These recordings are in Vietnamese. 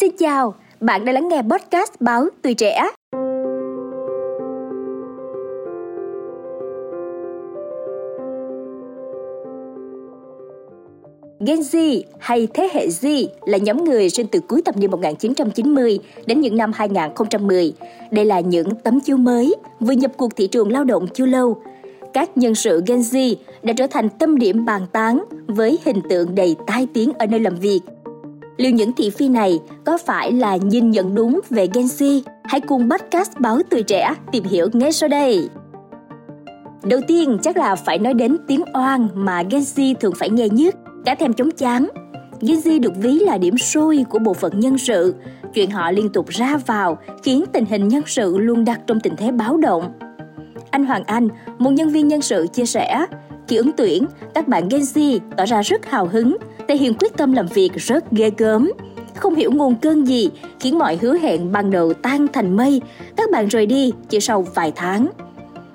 Xin chào, bạn đang lắng nghe podcast báo Tuổi Trẻ. Gen Z hay thế hệ Z là nhóm người sinh từ cuối thập niên 1990 đến những năm 2010. Đây là những tấm chiếu mới vừa nhập cuộc thị trường lao động chưa lâu. Các nhân sự Gen Z đã trở thành tâm điểm bàn tán với hình tượng đầy tai tiếng ở nơi làm việc. Liệu những thị phi này có phải là nhìn nhận đúng về Gen Z? Hãy cùng podcast báo tuổi trẻ tìm hiểu ngay sau đây. Đầu tiên chắc là phải nói đến tiếng oan mà Gen Z thường phải nghe nhất cả thèm chống chán. Gen Z được ví là điểm sôi của bộ phận nhân sự. Chuyện họ liên tục ra vào khiến tình hình nhân sự luôn đặt trong tình thế báo động. Anh Hoàng Anh, một nhân viên nhân sự chia sẻ, khi ứng tuyển, các bạn Gen Z tỏ ra rất hào hứng, thể hiện quyết tâm làm việc rất ghê gớm. Không hiểu nguồn cơn gì khiến mọi hứa hẹn ban đầu tan thành mây, các bạn rời đi chỉ sau vài tháng.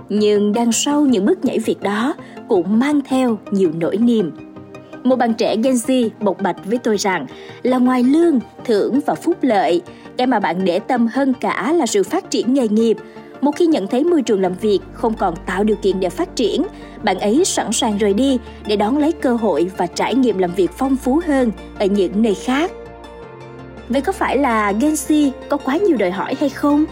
Nhưng đằng sau những bước nhảy việc đó cũng mang theo nhiều nỗi niềm. Một bạn trẻ Gen Z bộc bạch với tôi rằng là ngoài lương, thưởng và phúc lợi, cái mà bạn để tâm hơn cả là sự phát triển nghề nghiệp. Một khi nhận thấy môi trường làm việc không còn tạo điều kiện để phát triển, bạn ấy sẵn sàng rời đi để đón lấy cơ hội và trải nghiệm làm việc phong phú hơn ở những nơi khác. Vậy có phải là Gen Z có quá nhiều đòi hỏi hay không?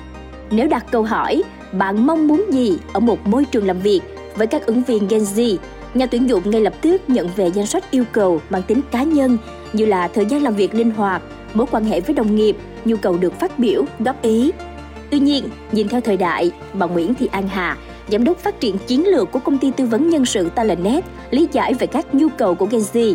Nếu đặt câu hỏi, bạn mong muốn gì ở một môi trường làm việc với các ứng viên Gen Z nhà tuyển dụng ngay lập tức nhận về danh sách yêu cầu mang tính cá nhân như là thời gian làm việc linh hoạt, mối quan hệ với đồng nghiệp, nhu cầu được phát biểu, góp ý. Tuy nhiên, nhìn theo thời đại, bà Nguyễn Thị An Hà, giám đốc phát triển chiến lược của công ty tư vấn nhân sự Talentnet, lý giải về các nhu cầu của Gen Z.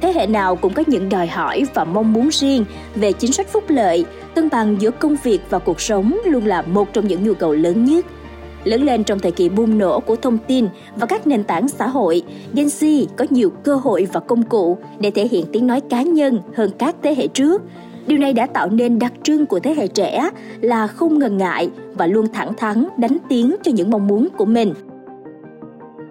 Thế hệ nào cũng có những đòi hỏi và mong muốn riêng về chính sách phúc lợi, cân bằng giữa công việc và cuộc sống luôn là một trong những nhu cầu lớn nhất – Lớn lên trong thời kỳ bùng nổ của thông tin và các nền tảng xã hội, Gen Z có nhiều cơ hội và công cụ để thể hiện tiếng nói cá nhân hơn các thế hệ trước. Điều này đã tạo nên đặc trưng của thế hệ trẻ là không ngần ngại và luôn thẳng thắn đánh tiếng cho những mong muốn của mình.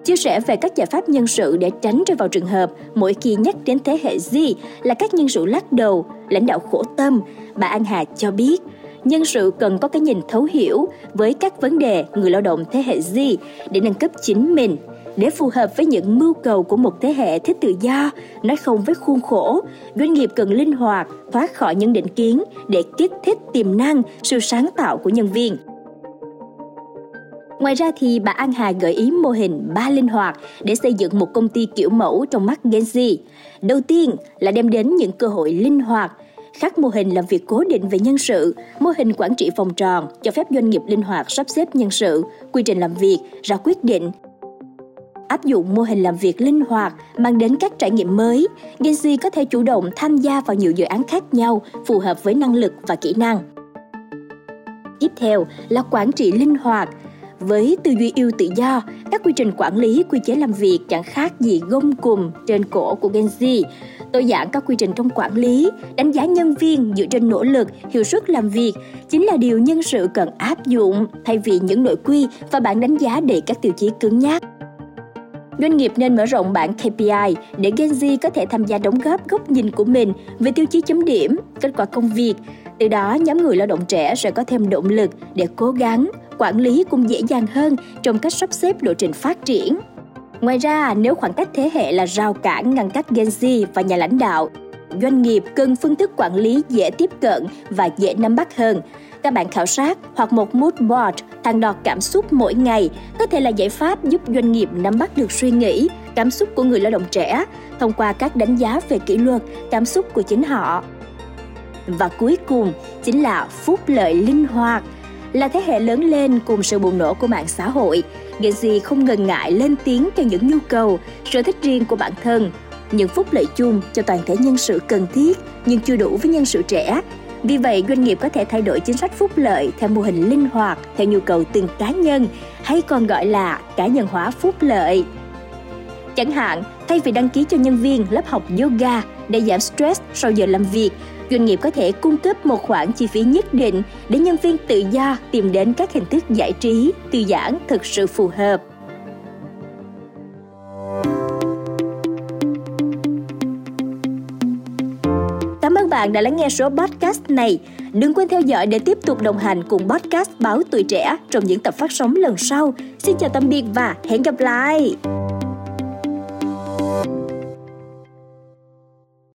Chia sẻ về các giải pháp nhân sự để tránh rơi vào trường hợp mỗi khi nhắc đến thế hệ Z là các nhân sự lắc đầu, lãnh đạo khổ tâm, bà An Hà cho biết – nhân sự cần có cái nhìn thấu hiểu với các vấn đề người lao động thế hệ Z để nâng cấp chính mình để phù hợp với những mưu cầu của một thế hệ thích tự do, nói không với khuôn khổ, doanh nghiệp cần linh hoạt, thoát khỏi những định kiến để kích thích tiềm năng, sự sáng tạo của nhân viên. Ngoài ra thì bà An Hà gợi ý mô hình ba linh hoạt để xây dựng một công ty kiểu mẫu trong mắt Gen Z. Đầu tiên là đem đến những cơ hội linh hoạt, Khác mô hình làm việc cố định về nhân sự, mô hình quản trị vòng tròn cho phép doanh nghiệp linh hoạt sắp xếp nhân sự, quy trình làm việc, ra quyết định, áp dụng mô hình làm việc linh hoạt mang đến các trải nghiệm mới, Genji có thể chủ động tham gia vào nhiều dự án khác nhau phù hợp với năng lực và kỹ năng. Tiếp theo là quản trị linh hoạt. Với tư duy yêu tự do, các quy trình quản lý, quy chế làm việc chẳng khác gì gông cùm trên cổ của Gen Z, tối giản các quy trình trong quản lý, đánh giá nhân viên dựa trên nỗ lực, hiệu suất làm việc chính là điều nhân sự cần áp dụng thay vì những nội quy và bản đánh giá để các tiêu chí cứng nhắc. Doanh nghiệp nên mở rộng bảng KPI để Gen Z có thể tham gia đóng góp góc nhìn của mình về tiêu chí chấm điểm, kết quả công việc. Từ đó, nhóm người lao động trẻ sẽ có thêm động lực để cố gắng, quản lý cũng dễ dàng hơn trong cách sắp xếp lộ trình phát triển. Ngoài ra, nếu khoảng cách thế hệ là rào cản ngăn cách Gen Z và nhà lãnh đạo, doanh nghiệp cần phương thức quản lý dễ tiếp cận và dễ nắm bắt hơn. Các bạn khảo sát hoặc một mood board thang đo cảm xúc mỗi ngày có thể là giải pháp giúp doanh nghiệp nắm bắt được suy nghĩ, cảm xúc của người lao động trẻ thông qua các đánh giá về kỷ luật, cảm xúc của chính họ. Và cuối cùng chính là phúc lợi linh hoạt – là thế hệ lớn lên cùng sự bùng nổ của mạng xã hội, Gen Z không ngần ngại lên tiếng cho những nhu cầu, sở thích riêng của bản thân, những phúc lợi chung cho toàn thể nhân sự cần thiết nhưng chưa đủ với nhân sự trẻ. Vì vậy, doanh nghiệp có thể thay đổi chính sách phúc lợi theo mô hình linh hoạt theo nhu cầu từng cá nhân hay còn gọi là cá nhân hóa phúc lợi. Chẳng hạn, thay vì đăng ký cho nhân viên lớp học yoga để giảm stress sau giờ làm việc, doanh nghiệp có thể cung cấp một khoản chi phí nhất định để nhân viên tự do tìm đến các hình thức giải trí, thư giãn thực sự phù hợp. Cảm ơn bạn đã lắng nghe số podcast này. Đừng quên theo dõi để tiếp tục đồng hành cùng podcast Báo Tuổi Trẻ trong những tập phát sóng lần sau. Xin chào tạm biệt và hẹn gặp lại!